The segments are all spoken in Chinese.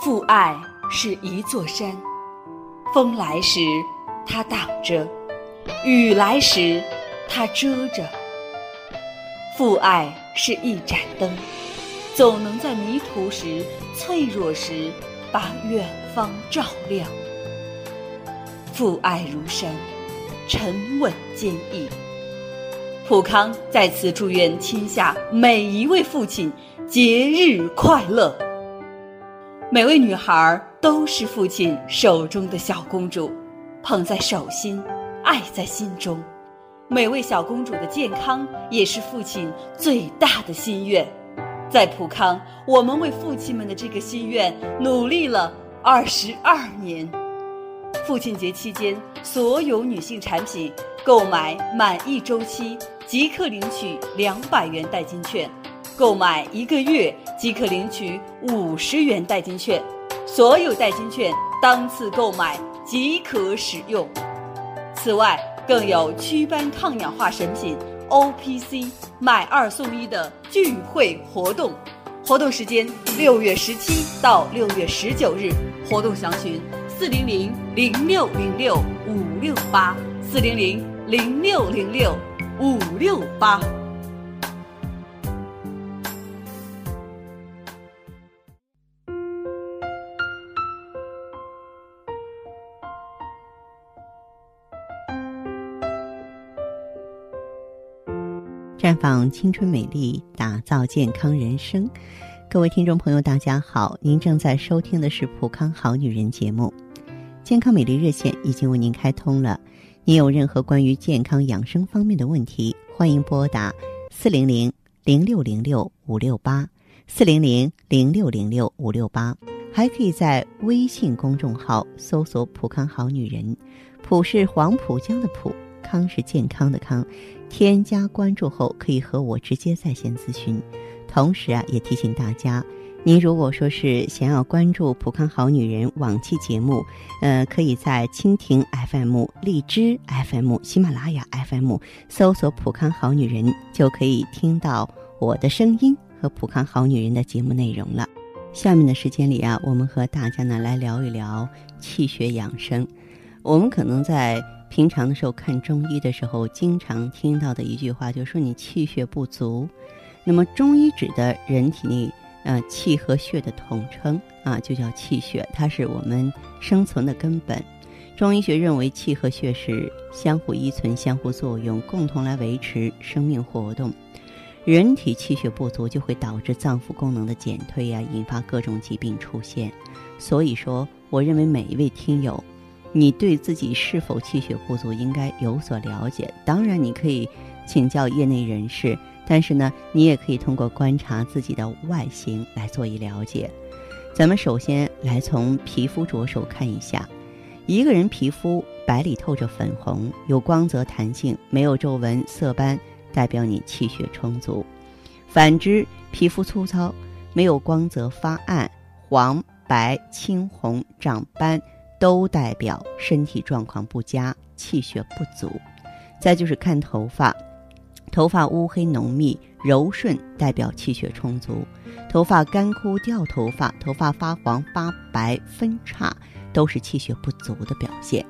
父爱是一座山，风来时它挡着，雨来时它遮着。父爱是一盏灯，总能在迷途时、脆弱时，把远方照亮。父爱如山，沉稳坚毅。普康在此祝愿天下每一位父亲节日快乐。每位女孩都是父亲手中的小公主，捧在手心，爱在心中。每位小公主的健康也是父亲最大的心愿。在普康，我们为父亲们的这个心愿努力了二十二年。父亲节期间，所有女性产品购买满一周期即可领取两百元代金券。购买一个月即可领取五十元代金券，所有代金券当次购买即可使用。此外，更有祛斑抗氧化神品 O P C 买二送一的聚会活动，活动时间六月十七到六月十九日，活动详询四零零零六零六五六八四零零零六零六五六八。绽放青春美丽，打造健康人生。各位听众朋友，大家好，您正在收听的是《普康好女人》节目。健康美丽热线已经为您开通了，您有任何关于健康养生方面的问题，欢迎拨打四零零零六零六五六八四零零零六零六五六八，还可以在微信公众号搜索“普康好女人”，普是黄浦江的浦，康是健康的康。添加关注后，可以和我直接在线咨询。同时啊，也提醒大家，您如果说是想要关注《普康好女人》往期节目，呃，可以在蜻蜓 FM、荔枝 FM、喜马拉雅 FM 搜索“普康好女人”，就可以听到我的声音和《普康好女人》的节目内容了。下面的时间里啊，我们和大家呢来聊一聊气血养生。我们可能在。平常的时候看中医的时候，经常听到的一句话就是说你气血不足。那么中医指的人体内呃气和血的统称啊，就叫气血，它是我们生存的根本。中医学认为气和血是相互依存、相互作用，共同来维持生命活动。人体气血不足就会导致脏腑功能的减退呀，引发各种疾病出现。所以说，我认为每一位听友。你对自己是否气血不足应该有所了解。当然，你可以请教业内人士，但是呢，你也可以通过观察自己的外形来做一了解。咱们首先来从皮肤着手看一下，一个人皮肤白里透着粉红，有光泽弹性，没有皱纹色斑，代表你气血充足；反之，皮肤粗糙，没有光泽发暗，黄白青红长斑。都代表身体状况不佳，气血不足。再就是看头发，头发乌黑浓密、柔顺，代表气血充足；头发干枯掉头发，头发发黄发白分叉，都是气血不足的表现。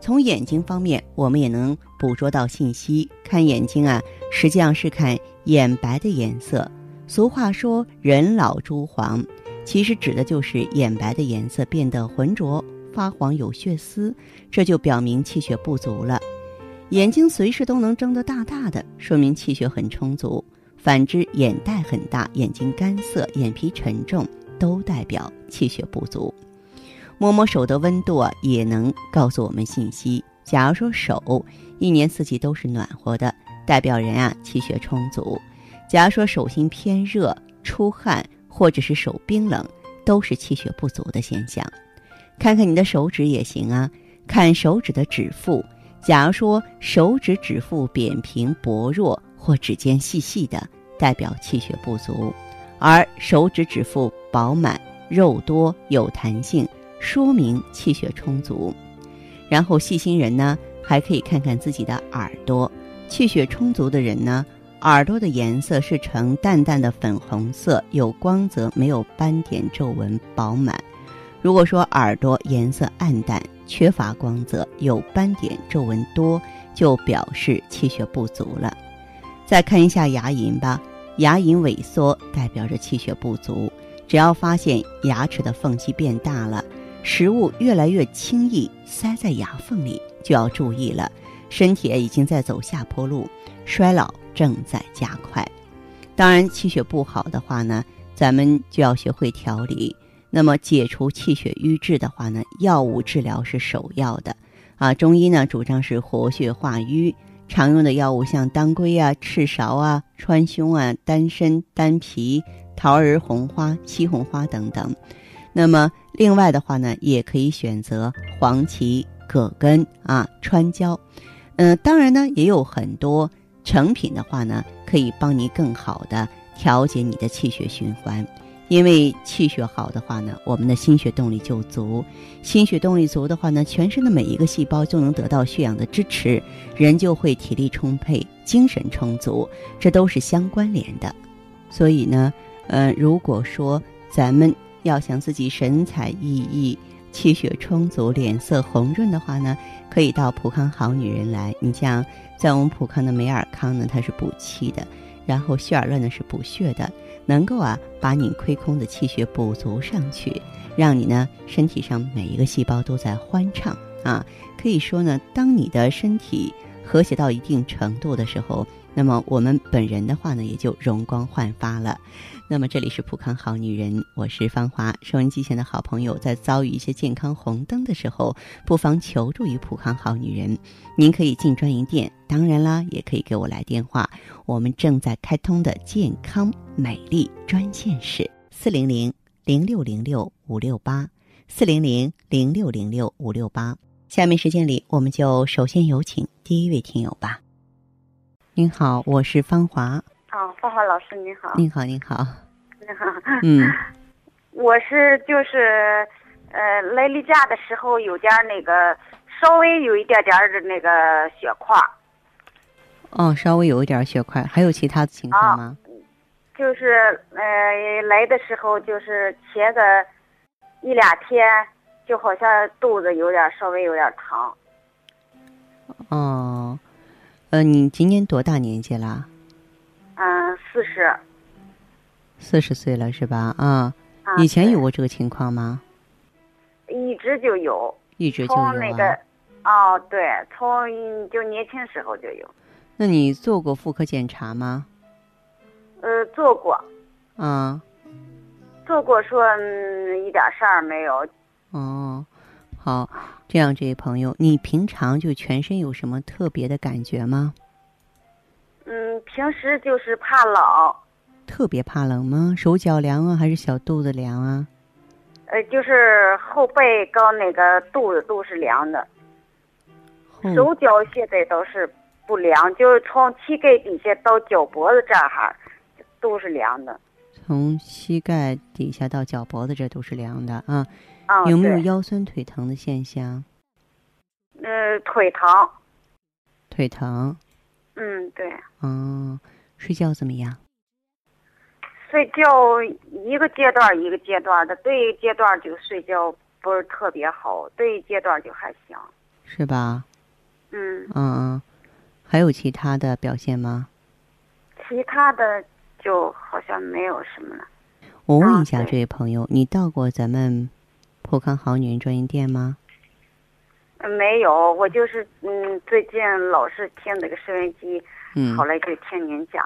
从眼睛方面，我们也能捕捉到信息。看眼睛啊，实际上是看眼白的颜色。俗话说“人老珠黄”，其实指的就是眼白的颜色变得浑浊。发黄有血丝，这就表明气血不足了。眼睛随时都能睁得大大的，说明气血很充足。反之，眼袋很大、眼睛干涩、眼皮沉重，都代表气血不足。摸摸手的温度啊，也能告诉我们信息。假如说手一年四季都是暖和的，代表人啊气血充足；假如说手心偏热、出汗，或者是手冰冷，都是气血不足的现象。看看你的手指也行啊，看手指的指腹。假如说手指指腹扁平薄弱或指尖细细的，代表气血不足；而手指指腹饱满、肉多、有弹性，说明气血充足。然后细心人呢，还可以看看自己的耳朵。气血充足的人呢，耳朵的颜色是呈淡淡的粉红色，有光泽，没有斑点皱纹，饱满。如果说耳朵颜色暗淡、缺乏光泽、有斑点、皱纹多，就表示气血不足了。再看一下牙龈吧，牙龈萎缩代表着气血不足。只要发现牙齿的缝隙变大了，食物越来越轻易塞在牙缝里，就要注意了，身体已经在走下坡路，衰老正在加快。当然，气血不好的话呢，咱们就要学会调理。那么，解除气血瘀滞的话呢，药物治疗是首要的。啊，中医呢主张是活血化瘀，常用的药物像当归啊、赤芍啊、川芎啊、丹参、丹皮。桃儿红花、西红花等等，那么另外的话呢，也可以选择黄芪、葛根啊、川椒。嗯，当然呢，也有很多成品的话呢，可以帮你更好的调节你的气血循环。因为气血好的话呢，我们的心血动力就足，心血动力足的话呢，全身的每一个细胞就能得到血氧的支持，人就会体力充沛、精神充足，这都是相关联的。所以呢。呃，如果说咱们要想自己神采奕奕、气血充足、脸色红润的话呢，可以到普康好女人来。你像在我们普康的美尔康呢，它是补气的；然后血尔乐呢是补血的，能够啊把你亏空的气血补足上去，让你呢身体上每一个细胞都在欢畅啊。可以说呢，当你的身体和谐到一定程度的时候，那么我们本人的话呢，也就容光焕发了。那么这里是普康好女人，我是芳华。收音机前的好朋友，在遭遇一些健康红灯的时候，不妨求助于普康好女人。您可以进专营店，当然啦，也可以给我来电话。我们正在开通的健康美丽专线是四零零零六零六五六八四零零零六零六五六八。下面时间里，我们就首先有请第一位听友吧。您好，我是芳华。哦，芳华老师您好。您好，您好。你好。嗯，我是就是，呃，来例假的时候有点那个，稍微有一点点的那个血块。哦，稍微有一点血块，还有其他的情况吗？就是呃，来的时候就是前个一两天，就好像肚子有点稍微有点疼。哦，呃，你今年多大年纪了？嗯，四十，四十岁了是吧？啊，以前有过这个情况吗？一直就有，一直就有。从那个，哦，对，从就年轻时候就有。那你做过妇科检查吗？呃，做过。啊。做过，说一点事儿没有。哦，好，这样，这位朋友，你平常就全身有什么特别的感觉吗？嗯，平时就是怕冷，特别怕冷吗？手脚凉啊，还是小肚子凉啊？呃，就是后背跟那个肚子都是凉的，手脚现在倒是不凉，就是从膝盖底下到脚脖子这儿都是凉的。从膝盖底下到脚脖子这都是凉的啊？啊，有没有腰酸腿疼的现象？呃，腿疼。腿疼。嗯，对。嗯，睡觉怎么样？睡觉一个阶段一个阶段的，对阶段就睡觉不是特别好，对阶段就还行。是吧？嗯。嗯嗯，还有其他的表现吗？其他的就好像没有什么了。我问一下这位朋友，你到过咱们普康好女人专营店吗？没有，我就是嗯，最近老是听那个收音机，嗯，后来就听您讲，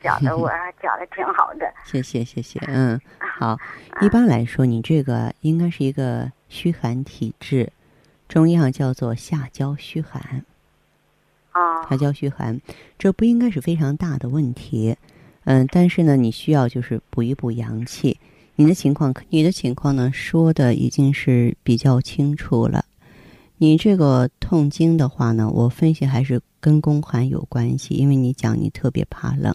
讲的我 讲的挺好的。谢谢谢谢，嗯，好。一般来说，你这个应该是一个虚寒体质，中医上叫做下焦虚寒。啊。下焦虚寒，这不应该是非常大的问题，嗯，但是呢，你需要就是补一补阳气。你的情况，你的情况呢，说的已经是比较清楚了。你这个痛经的话呢，我分析还是跟宫寒有关系，因为你讲你特别怕冷，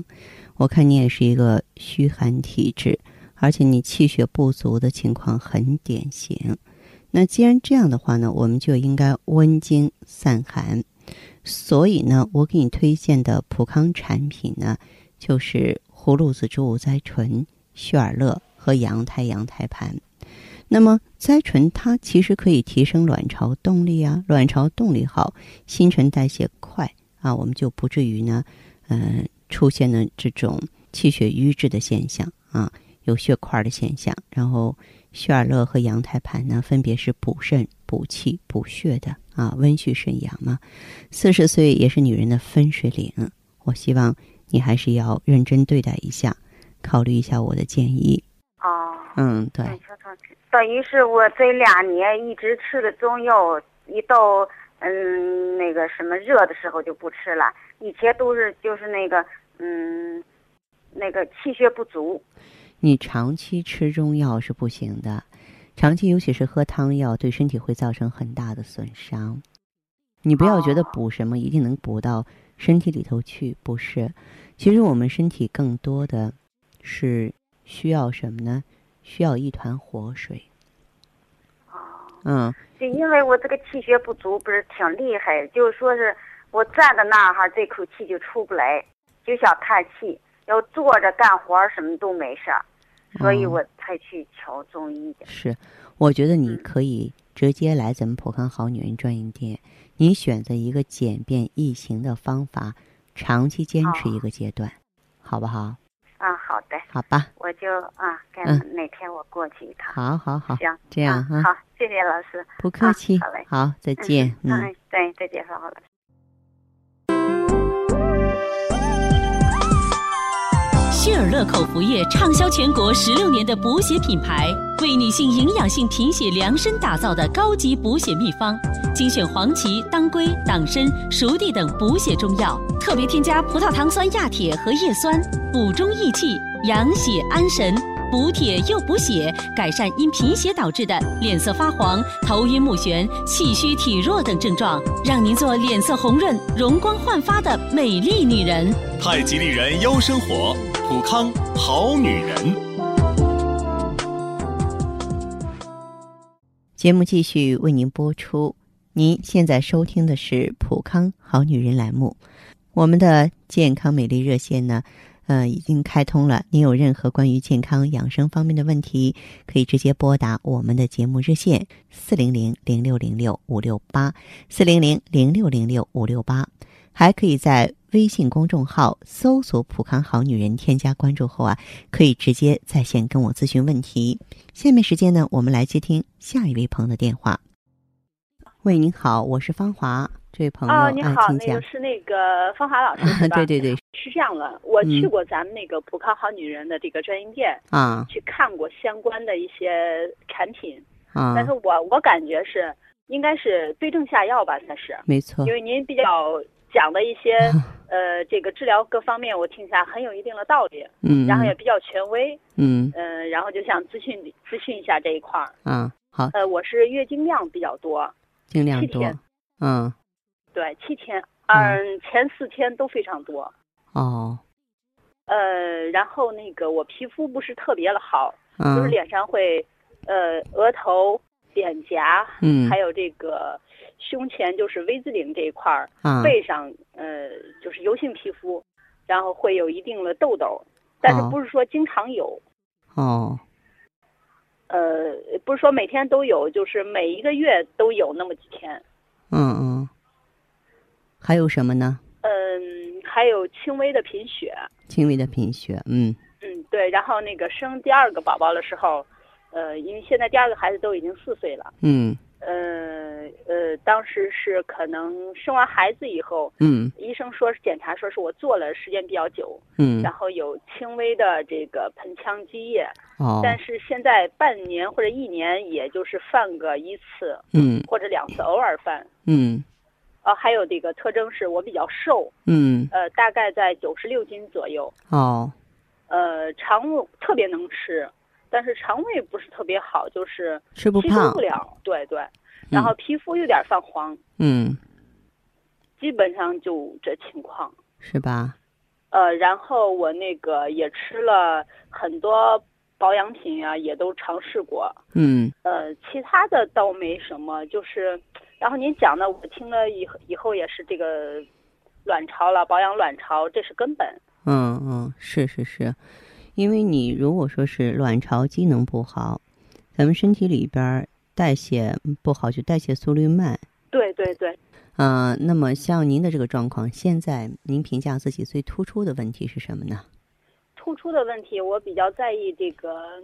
我看你也是一个虚寒体质，而且你气血不足的情况很典型。那既然这样的话呢，我们就应该温经散寒。所以呢，我给你推荐的普康产品呢，就是葫芦籽植物甾醇、旭尔乐和羊胎羊胎盘。那么甾醇它其实可以提升卵巢动力啊，卵巢动力好，新陈代谢快啊，我们就不至于呢，嗯，出现了这种气血瘀滞的现象啊，有血块的现象。然后血尔乐和羊胎盘呢，分别是补肾、补气、补血的啊，温煦肾阳嘛。四十岁也是女人的分水岭，我希望你还是要认真对待一下，考虑一下我的建议。哦，嗯，对。等于是我这两年一直吃的中药，一到嗯那个什么热的时候就不吃了。以前都是就是那个嗯那个气血不足。你长期吃中药是不行的，长期尤其是喝汤药，对身体会造成很大的损伤。你不要觉得补什么一定能补到身体里头去，不是。其实我们身体更多的是需要什么呢？需要一团活水。哦，嗯，就因为我这个气血不足，不是挺厉害，就是说是我站在那哈，这口气就出不来，就想叹气。要坐着干活什么都没事儿，所以我才去瞧中医的。是，我觉得你可以直接来咱们普康好女人专营店，你选择一个简便易行的方法，长期坚持一个阶段，好不好？啊，好的，好吧，我就啊，看哪天我过去一趟。好好好，行，这样哈，好，谢谢老师，不客气，好嘞，好，再见，嗯，对，再见，好好的。希尔乐口服液畅销全国十六年的补血品牌，为女性营养性贫血量身打造的高级补血秘方，精选黄芪、当归、党参、熟地等补血中药，特别添加葡萄糖酸亚铁和叶酸，补中益气、养血安神，补铁又补血，改善因贫血导致的脸色发黄、头晕目眩、气虚体弱等症状，让您做脸色红润、容光焕发的美丽女人。太极丽人优生活。普康好女人，节目继续为您播出。您现在收听的是普康好女人栏目，我们的健康美丽热线呢，呃，已经开通了。您有任何关于健康养生方面的问题，可以直接拨打我们的节目热线四零零零六零六五六八四零零零六零六五六八，还可以在。微信公众号搜索“普康好女人”，添加关注后啊，可以直接在线跟我咨询问题。下面时间呢，我们来接听下一位朋友的电话。喂，您好，我是芳华，这位朋友，哦，您好，那个是那个芳华老师 是吧？对对对，是这样的，我去过咱们那个普康好女人的这个专营店啊，去看过相关的一些产品啊，但是我我感觉是应该是对症下药吧，才是，没错，因为您比较。讲的一些 呃，这个治疗各方面，我听起来很有一定的道理，嗯，然后也比较权威，嗯，嗯，然后就想咨询咨询一下这一块儿，啊，好，呃，我是月经量比较多，经量多，嗯，对，七天，嗯，前四天都非常多，哦，呃，然后那个我皮肤不是特别的好，嗯，就是脸上会，呃，额头、脸颊，嗯，还有这个。胸前就是 V 字领这一块儿，背上呃就是油性皮肤，然后会有一定的痘痘，但是不是说经常有，哦，呃不是说每天都有，就是每一个月都有那么几天，嗯嗯，还有什么呢？嗯，还有轻微的贫血，轻微的贫血，嗯。嗯对，然后那个生第二个宝宝的时候，呃因为现在第二个孩子都已经四岁了，嗯。呃呃，当时是可能生完孩子以后，嗯，医生说是检查说是我做了时间比较久，嗯，然后有轻微的这个盆腔积液，哦，但是现在半年或者一年也就是犯个一次，嗯，或者两次偶尔犯，嗯，呃，还有这个特征是我比较瘦，嗯，呃，大概在九十六斤左右，哦，呃，肠胃特别能吃。但是肠胃不是特别好，就是吃不胖不了，对对，然后皮肤有点泛黄，嗯，基本上就这情况，是吧？呃，然后我那个也吃了很多保养品啊，也都尝试过，嗯，呃，其他的倒没什么，就是，然后您讲的我听了以以后也是这个卵巢了，保养卵巢这是根本，嗯嗯，是是是。因为你如果说是卵巢机能不好，咱们身体里边代谢不好，就代谢速率慢。对对对。嗯，那么像您的这个状况，现在您评价自己最突出的问题是什么呢？突出的问题，我比较在意这个，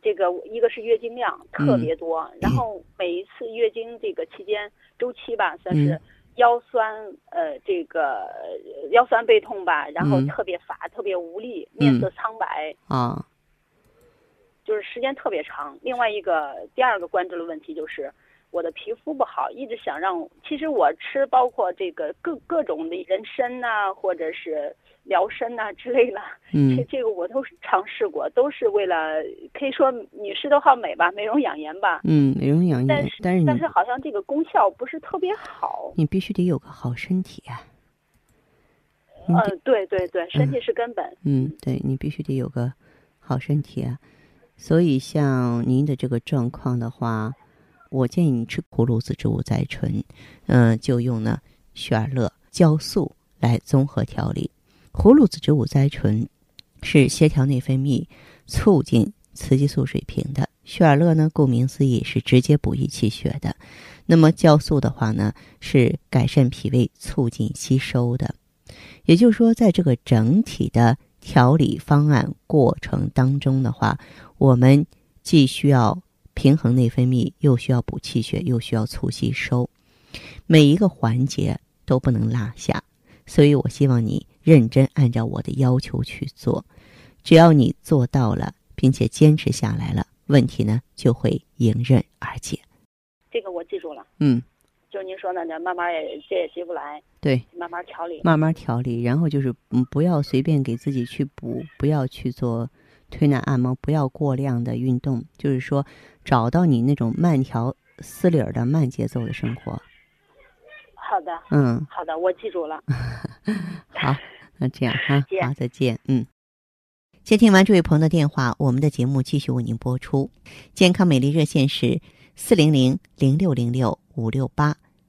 这个一个是月经量特别多，然后每一次月经这个期间周期吧，算是腰酸，呃，这个腰酸背痛吧，然后特别乏，特别无力，面色苍白啊，就是时间特别长。另外一个第二个关注的问题就是。我的皮肤不好，一直想让。其实我吃包括这个各各种的人参呐，或者是疗身呐之类的，嗯，这这个我都尝试过，都是为了可以说女士都好美吧，美容养颜吧。嗯，美容养颜。但是但是但是好像这个功效不是特别好。你必须得有个好身体啊。嗯，对对对，身体是根本。嗯，对你必须得有个好身体啊。所以像您的这个状况的话。我建议你吃葫芦籽植物甾醇，嗯，就用呢雪尔乐酵素来综合调理。葫芦籽植物甾醇是协调内分泌、促进雌激素水平的。雪尔乐呢，顾名思义是直接补益气血的。那么酵素的话呢，是改善脾胃、促进吸收的。也就是说，在这个整体的调理方案过程当中的话，我们既需要。平衡内分泌，又需要补气血，又需要促吸收，每一个环节都不能落下。所以我希望你认真按照我的要求去做，只要你做到了，并且坚持下来了，问题呢就会迎刃而解。这个我记住了。嗯，就您说的，那慢慢也这也急不来。对，慢慢调理，慢慢调理，然后就是嗯，不要随便给自己去补，不要去做。推拿按摩不要过量的运动，就是说，找到你那种慢条斯理的慢节奏的生活。好的，嗯，好的，我记住了。好，那这样哈，好，再见，嗯。接听完这位朋友的电话，我们的节目继续为您播出。健康美丽热线是四零零零六零六五六八。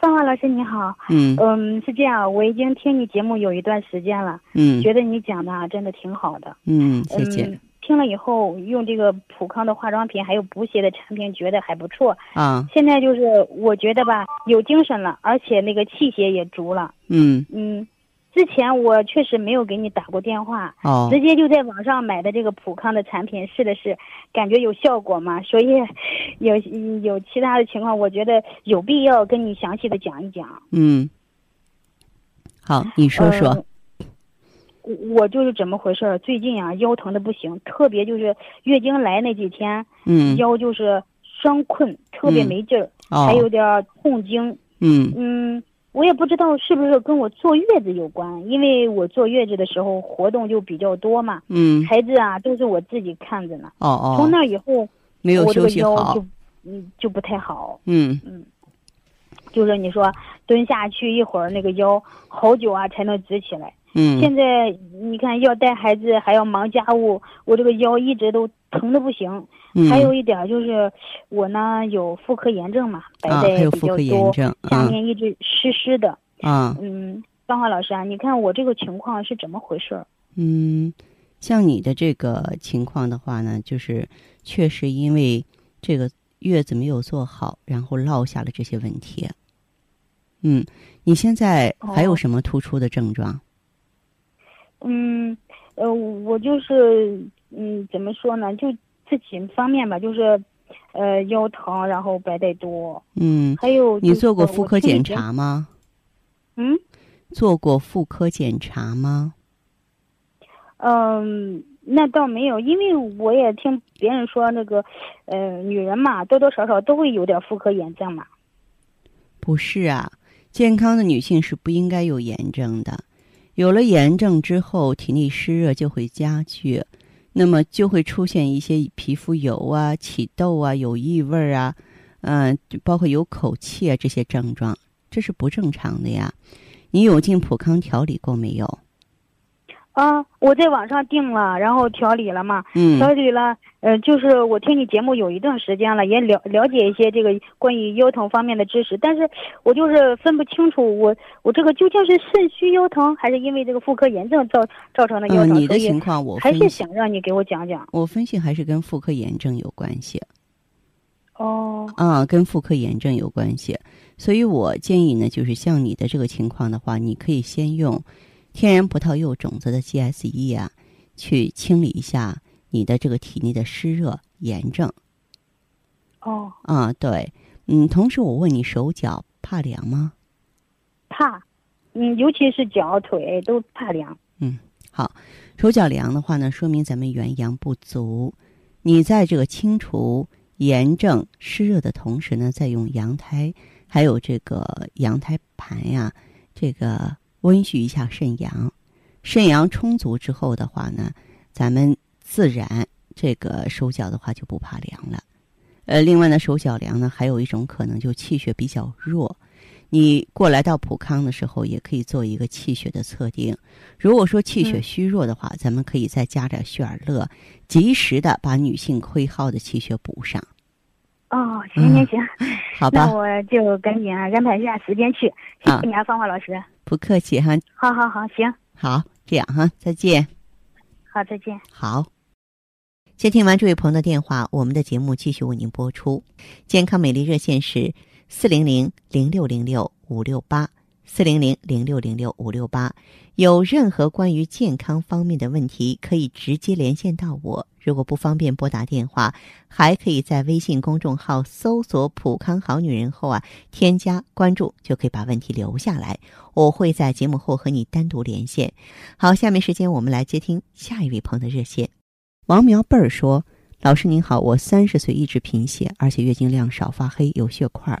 芳华老师你好，嗯。嗯是这样，我已经听你节目有一段时间了，嗯，觉得你讲的啊真的挺好的，嗯谢谢。听了以后用这个普康的化妆品还有补血的产品，觉得还不错。啊。现在就是我觉得吧，有精神了，而且那个气血也足了，嗯。嗯。之前我确实没有给你打过电话，哦，直接就在网上买的这个普康的产品试了试，感觉有效果嘛，所以有有其他的情况，我觉得有必要跟你详细的讲一讲。嗯，好，你说说。我我就是怎么回事儿？最近啊，腰疼的不行，特别就是月经来那几天，嗯，腰就是酸困，特别没劲儿，还有点痛经，嗯嗯。我也不知道是不是跟我坐月子有关，因为我坐月子的时候活动就比较多嘛。嗯。孩子啊，都是我自己看着呢。哦哦。从那以后，没有休息好，就嗯就不太好。嗯嗯。就是你说蹲下去一会儿，那个腰好久啊才能直起来。嗯。现在你看要带孩子还要忙家务，我这个腰一直都疼的不行。还有一点就是，我呢有妇科炎症嘛，白带比较多，下面一直湿湿的。啊，嗯，芳华老师啊，你看我这个情况是怎么回事？嗯，像你的这个情况的话呢，就是确实因为这个月子没有做好，然后落下了这些问题。嗯，你现在还有什么突出的症状？嗯，呃，我就是，嗯，怎么说呢，就。这几方面吧，就是，呃，腰疼，然后白带多。嗯，还有你做过妇科检查吗？嗯，做过妇科检查吗？嗯，那倒没有，因为我也听别人说，那个，呃，女人嘛，多多少少都会有点妇科炎症嘛。不是啊，健康的女性是不应该有炎症的，有了炎症之后，体内湿热就会加剧。那么就会出现一些皮肤油啊、起痘啊、有异味啊，嗯，包括有口气啊这些症状，这是不正常的呀。你有进普康调理过没有？啊，我在网上订了，然后调理了嘛。嗯。调理了，呃，就是我听你节目有一段时间了，也了了解一些这个关于腰疼方面的知识，但是我就是分不清楚，我我这个究竟是肾虚腰疼，还是因为这个妇科炎症造造成的腰疼？你的情况我还是想让你给我讲讲。我分析还是跟妇科炎症有关系。哦。啊，跟妇科炎症有关系，所以我建议呢，就是像你的这个情况的话，你可以先用。天然葡萄柚种子的 GSE 啊，去清理一下你的这个体内的湿热炎症。哦。啊，对，嗯，同时我问你，手脚怕凉吗？怕，嗯，尤其是脚腿都怕凉。嗯，好，手脚凉的话呢，说明咱们元阳不足。你在这个清除炎症湿热的同时呢，再用羊胎，还有这个羊胎盘呀，这个。温煦一下肾阳，肾阳充足之后的话呢，咱们自然这个手脚的话就不怕凉了。呃，另外呢，手脚凉呢，还有一种可能就气血比较弱。你过来到普康的时候，也可以做一个气血的测定。如果说气血虚弱的话，咱们可以再加点血尔乐，及时的把女性亏耗的气血补上。哦，行行行，好吧，那我就赶紧安排一下时间去。谢谢你啊，芳华老师。不客气哈。好好好，行。好，这样哈，再见。好，再见。好。接听完这位朋友的电话，我们的节目继续为您播出。健康美丽热线是四零零零六零六五六八。四零零零六零六五六八，有任何关于健康方面的问题，可以直接连线到我。如果不方便拨打电话，还可以在微信公众号搜索“普康好女人”后啊，添加关注，就可以把问题留下来。我会在节目后和你单独连线。好，下面时间我们来接听下一位朋友的热线。王苗贝儿说：“老师您好，我三十岁一直贫血，而且月经量少，发黑，有血块。”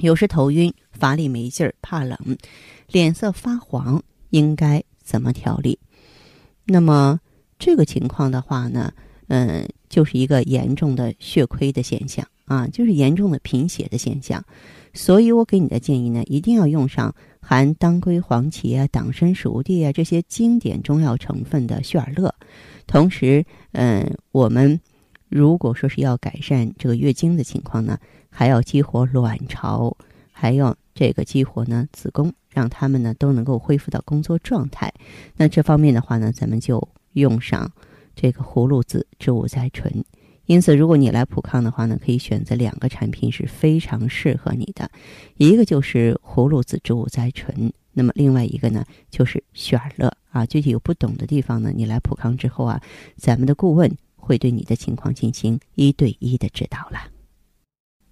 有时头晕、乏力、没劲儿、怕冷、脸色发黄，应该怎么调理？那么这个情况的话呢，嗯，就是一个严重的血亏的现象啊，就是严重的贫血的现象。所以我给你的建议呢，一定要用上含当归、黄芪啊、党参、熟地啊这些经典中药成分的血尔乐。同时，嗯，我们如果说是要改善这个月经的情况呢？还要激活卵巢，还要这个激活呢子宫，让他们呢都能够恢复到工作状态。那这方面的话呢，咱们就用上这个葫芦籽植物甾醇。因此，如果你来普康的话呢，可以选择两个产品是非常适合你的，一个就是葫芦籽植物甾醇，那么另外一个呢就是雪尔乐啊。具体有不懂的地方呢，你来普康之后啊，咱们的顾问会对你的情况进行一对一的指导了。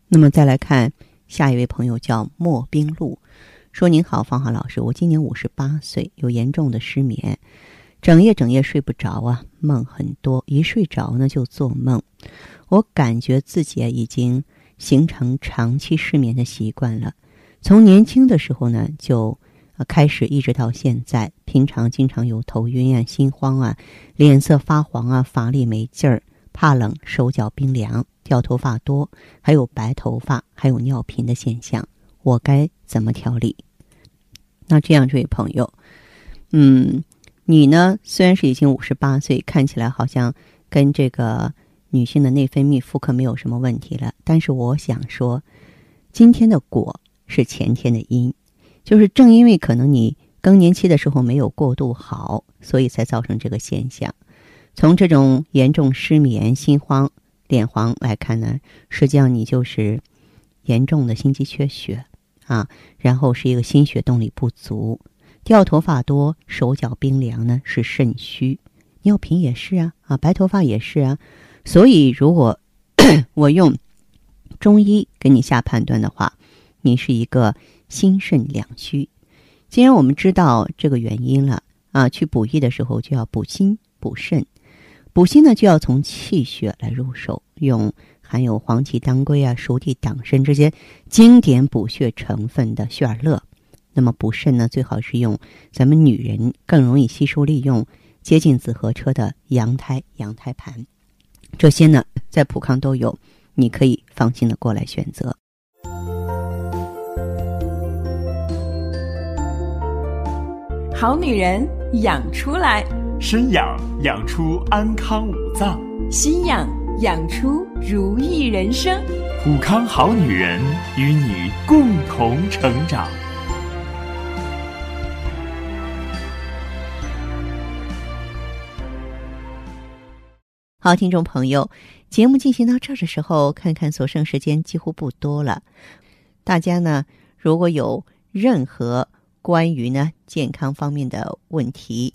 那么再来看下一位朋友，叫莫冰露，说：“您好，方华老师，我今年五十八岁，有严重的失眠，整夜整夜睡不着啊，梦很多，一睡着呢就做梦。我感觉自己啊已经形成长期失眠的习惯了，从年轻的时候呢就开始，一直到现在，平常经常有头晕啊、心慌啊、脸色发黄啊、乏力没劲儿、怕冷、手脚冰凉。”掉头发多，还有白头发，还有尿频的现象，我该怎么调理？那这样，这位朋友，嗯，你呢？虽然是已经五十八岁，看起来好像跟这个女性的内分泌、妇科没有什么问题了，但是我想说，今天的果是前天的因，就是正因为可能你更年期的时候没有过渡好，所以才造成这个现象。从这种严重失眠、心慌。脸黄来看呢，实际上你就是严重的心肌缺血啊，然后是一个心血动力不足，掉头发多，手脚冰凉呢是肾虚，尿频也是啊啊，白头发也是啊，所以如果 我用中医给你下判断的话，你是一个心肾两虚。既然我们知道这个原因了啊，去补益的时候就要补心补肾。补心呢，就要从气血来入手，用含有黄芪、当归啊、熟地、党参这些经典补血成分的血尔乐。那么补肾呢，最好是用咱们女人更容易吸收利用、接近紫河车的羊胎羊胎盘。这些呢，在普康都有，你可以放心的过来选择。好女人养出来，身养养出安康五脏，心养养出如意人生。普康好女人与你共同成长。好，听众朋友，节目进行到这儿的时候，看看所剩时间几乎不多了。大家呢，如果有任何关于呢健康方面的问题，